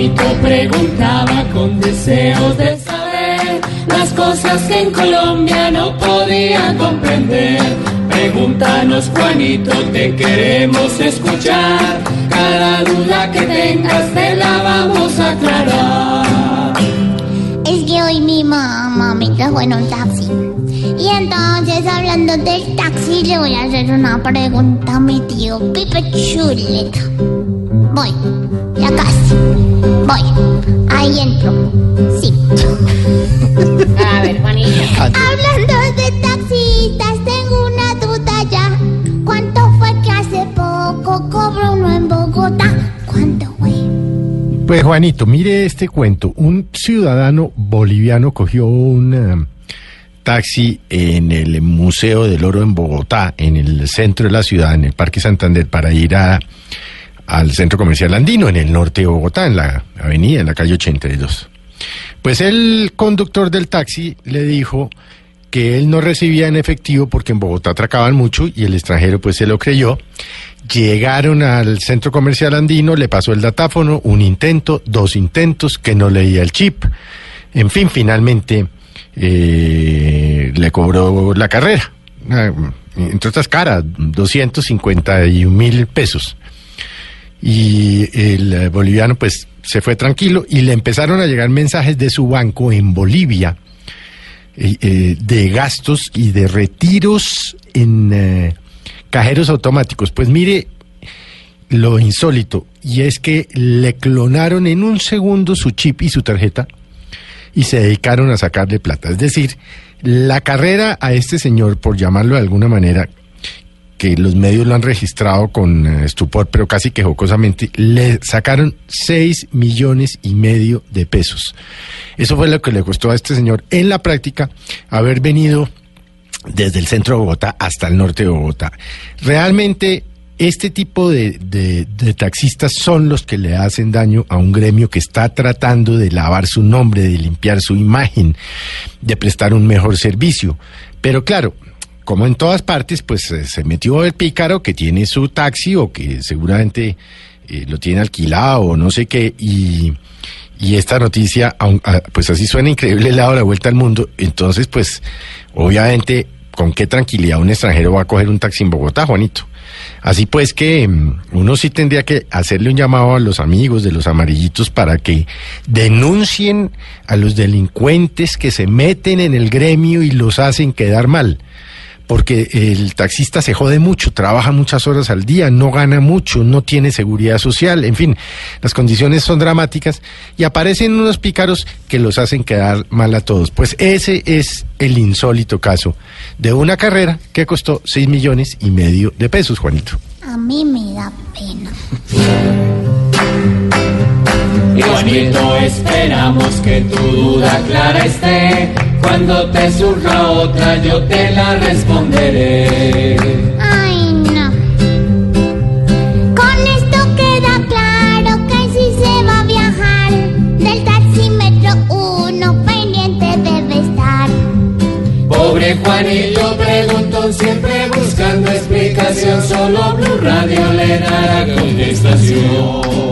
Juanito preguntaba con deseos de saber las cosas que en Colombia no podía comprender. Pregúntanos Juanito, te queremos escuchar. Cada duda que tengas te la vamos a aclarar. Es que hoy mi mamá me trajo en un taxi. Y entonces, hablando del taxi, le voy a hacer una pregunta a mi tío Pipe Chuleta. Voy, ya casi. Voy, ahí entro. Sí. A ver, Juanito. Hablando de taxistas, tengo una duda ya. ¿Cuánto fue que hace poco cobró uno en Bogotá? ¿Cuánto fue? Pues Juanito, mire este cuento. Un ciudadano boliviano cogió un eh, taxi en el Museo del Oro en Bogotá, en el centro de la ciudad, en el Parque Santander, para ir a, al centro comercial andino, en el norte de Bogotá, en la avenida, en la calle 82. Pues el conductor del taxi le dijo que él no recibía en efectivo porque en Bogotá atracaban mucho y el extranjero pues se lo creyó. Llegaron al centro comercial andino, le pasó el datáfono, un intento, dos intentos, que no leía el chip. En fin, finalmente eh, le cobró la carrera. Ah, Entre otras caras, 251 mil pesos. Y el eh, boliviano pues se fue tranquilo y le empezaron a llegar mensajes de su banco en Bolivia eh, eh, de gastos y de retiros en cajeros automáticos. Pues mire lo insólito, y es que le clonaron en un segundo su chip y su tarjeta y se dedicaron a sacarle plata. Es decir, la carrera a este señor, por llamarlo de alguna manera, que los medios lo han registrado con eh, estupor, pero casi que jocosamente, le sacaron 6 millones y medio de pesos. Eso fue lo que le costó a este señor en la práctica haber venido desde el centro de Bogotá hasta el norte de Bogotá. Realmente este tipo de, de- de taxistas son los que le hacen daño a un gremio que está tratando de lavar su nombre, de limpiar su imagen, de prestar un mejor servicio. Pero claro, como en todas partes, pues eh, se metió el pícaro que tiene su taxi o que seguramente eh, lo tiene alquilado o no sé qué y... Esta noticia, ah, pues así suena increíble, dado la vuelta al mundo. Entonces, pues, obviamente, ¿con qué tranquilidad un extranjero va a coger un taxi en Bogotá, Juanito? Así pues que mm, uno sí tendría que hacerle un llamado a los amigos de los amarillitos para que denuncien a los delincuentes que se meten en el gremio y los hacen quedar mal porque el taxista se jode mucho, trabaja muchas horas al día, no gana mucho, no tiene seguridad social, en fin, las condiciones son dramáticas y aparecen unos pícaros que los hacen quedar mal a todos. Pues ese es el insólito caso de una carrera que costó 6 millones y medio de pesos, Juanito. A mí me da pena. Y Juanito, esperamos que tu duda clara esté. Cuando te surja otra, yo te la responderé. Ay, no. Con esto queda claro que si se va a viajar del taxímetro uno pendiente debe estar. Pobre Juanillo preguntó siempre buscando explicación. Solo Blue Radio le dará contestación.